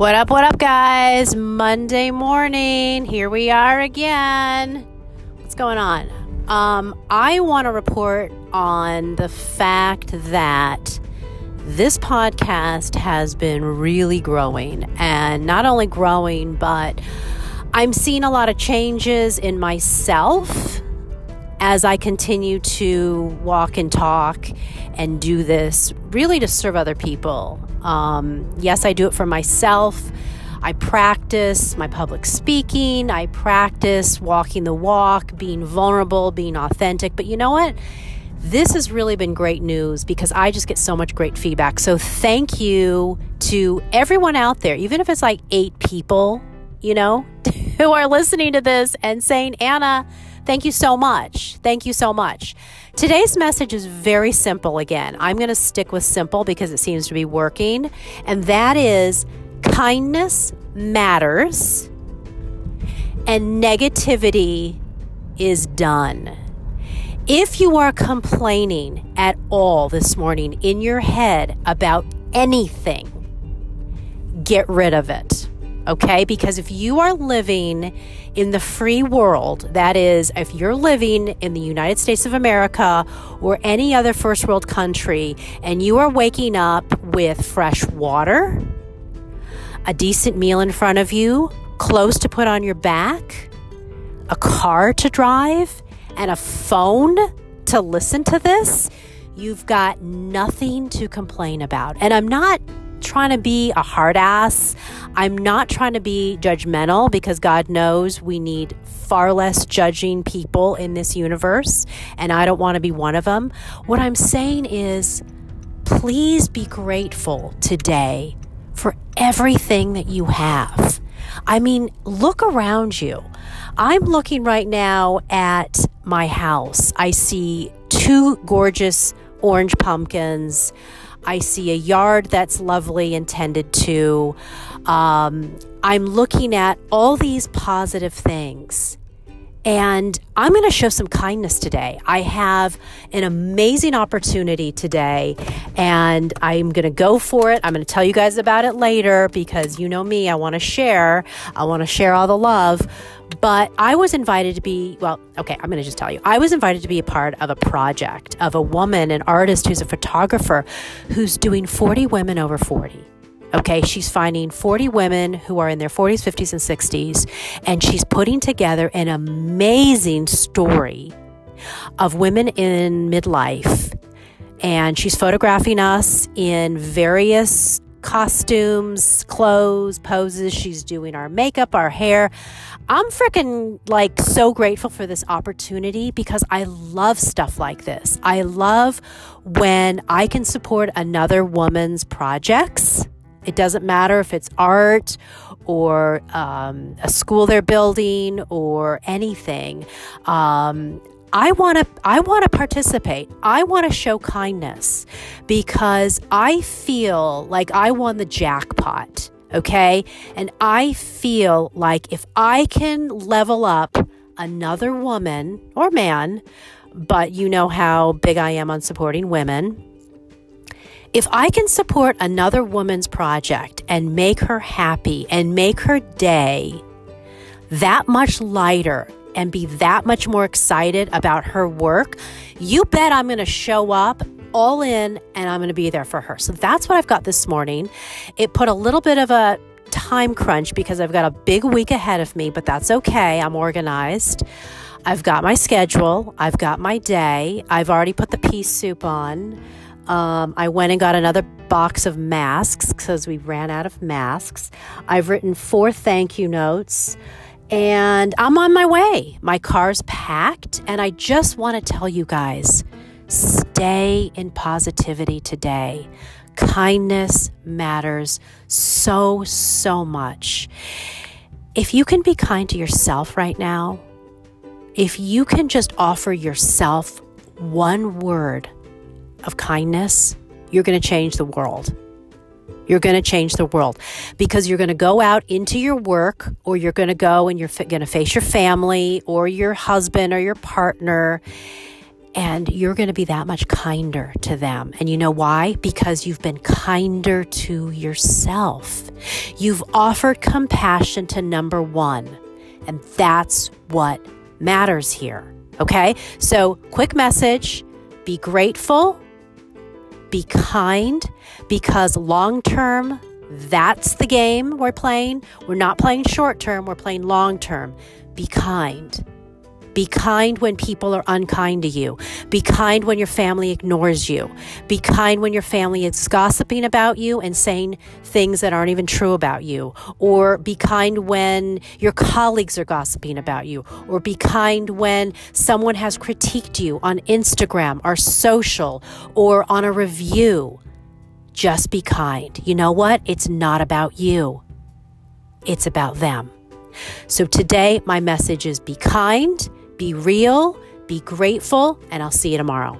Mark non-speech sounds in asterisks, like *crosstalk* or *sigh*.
What up, what up, guys? Monday morning. Here we are again. What's going on? Um, I want to report on the fact that this podcast has been really growing. And not only growing, but I'm seeing a lot of changes in myself as I continue to walk and talk and do this really to serve other people. Um, yes, I do it for myself. I practice my public speaking. I practice walking the walk, being vulnerable, being authentic. But you know what? This has really been great news because I just get so much great feedback. So thank you to everyone out there, even if it's like eight people, you know, *laughs* who are listening to this and saying, Anna, Thank you so much. Thank you so much. Today's message is very simple again. I'm going to stick with simple because it seems to be working, and that is kindness matters and negativity is done. If you are complaining at all this morning in your head about anything, get rid of it okay? Because if you are living in the free world, that is, if you're living in the United States of America or any other first world country, and you are waking up with fresh water, a decent meal in front of you, clothes to put on your back, a car to drive, and a phone to listen to this, you've got nothing to complain about. And I'm not trying to be a hard ass. I'm not trying to be judgmental because God knows we need far less judging people in this universe, and I don't want to be one of them. What I'm saying is, please be grateful today for everything that you have. I mean, look around you. I'm looking right now at my house. I see two gorgeous orange pumpkins. I see a yard that's lovely and tended to. Um, I'm looking at all these positive things. And I'm going to show some kindness today. I have an amazing opportunity today, and I'm going to go for it. I'm going to tell you guys about it later because you know me, I want to share. I want to share all the love. But I was invited to be, well, okay, I'm going to just tell you. I was invited to be a part of a project of a woman, an artist who's a photographer who's doing 40 women over 40. Okay, she's finding 40 women who are in their 40s, 50s, and 60s, and she's putting together an amazing story of women in midlife. And she's photographing us in various costumes, clothes, poses. She's doing our makeup, our hair. I'm freaking like so grateful for this opportunity because I love stuff like this. I love when I can support another woman's projects. It doesn't matter if it's art or um, a school they're building or anything. Um, I want to I want to participate. I want to show kindness because I feel like I won the jackpot, okay? And I feel like if I can level up another woman or man, but you know how big I am on supporting women, if I can support another woman's project and make her happy and make her day that much lighter and be that much more excited about her work, you bet I'm going to show up all in and I'm going to be there for her. So that's what I've got this morning. It put a little bit of a time crunch because I've got a big week ahead of me, but that's okay. I'm organized. I've got my schedule, I've got my day, I've already put the pea soup on. Um, I went and got another box of masks because we ran out of masks. I've written four thank you notes and I'm on my way. My car's packed, and I just want to tell you guys stay in positivity today. Kindness matters so, so much. If you can be kind to yourself right now, if you can just offer yourself one word of kindness, you're going to change the world. You're going to change the world because you're going to go out into your work or you're going to go and you're going to face your family or your husband or your partner and you're going to be that much kinder to them. And you know why? Because you've been kinder to yourself. You've offered compassion to number one, and that's what matters here. Okay? So, quick message be grateful, be kind, because long term, that's the game we're playing. We're not playing short term, we're playing long term. Be kind. Be kind when people are unkind to you. Be kind when your family ignores you. Be kind when your family is gossiping about you and saying things that aren't even true about you. Or be kind when your colleagues are gossiping about you. Or be kind when someone has critiqued you on Instagram or social or on a review. Just be kind. You know what? It's not about you, it's about them. So today, my message is be kind be real, be grateful, and I'll see you tomorrow.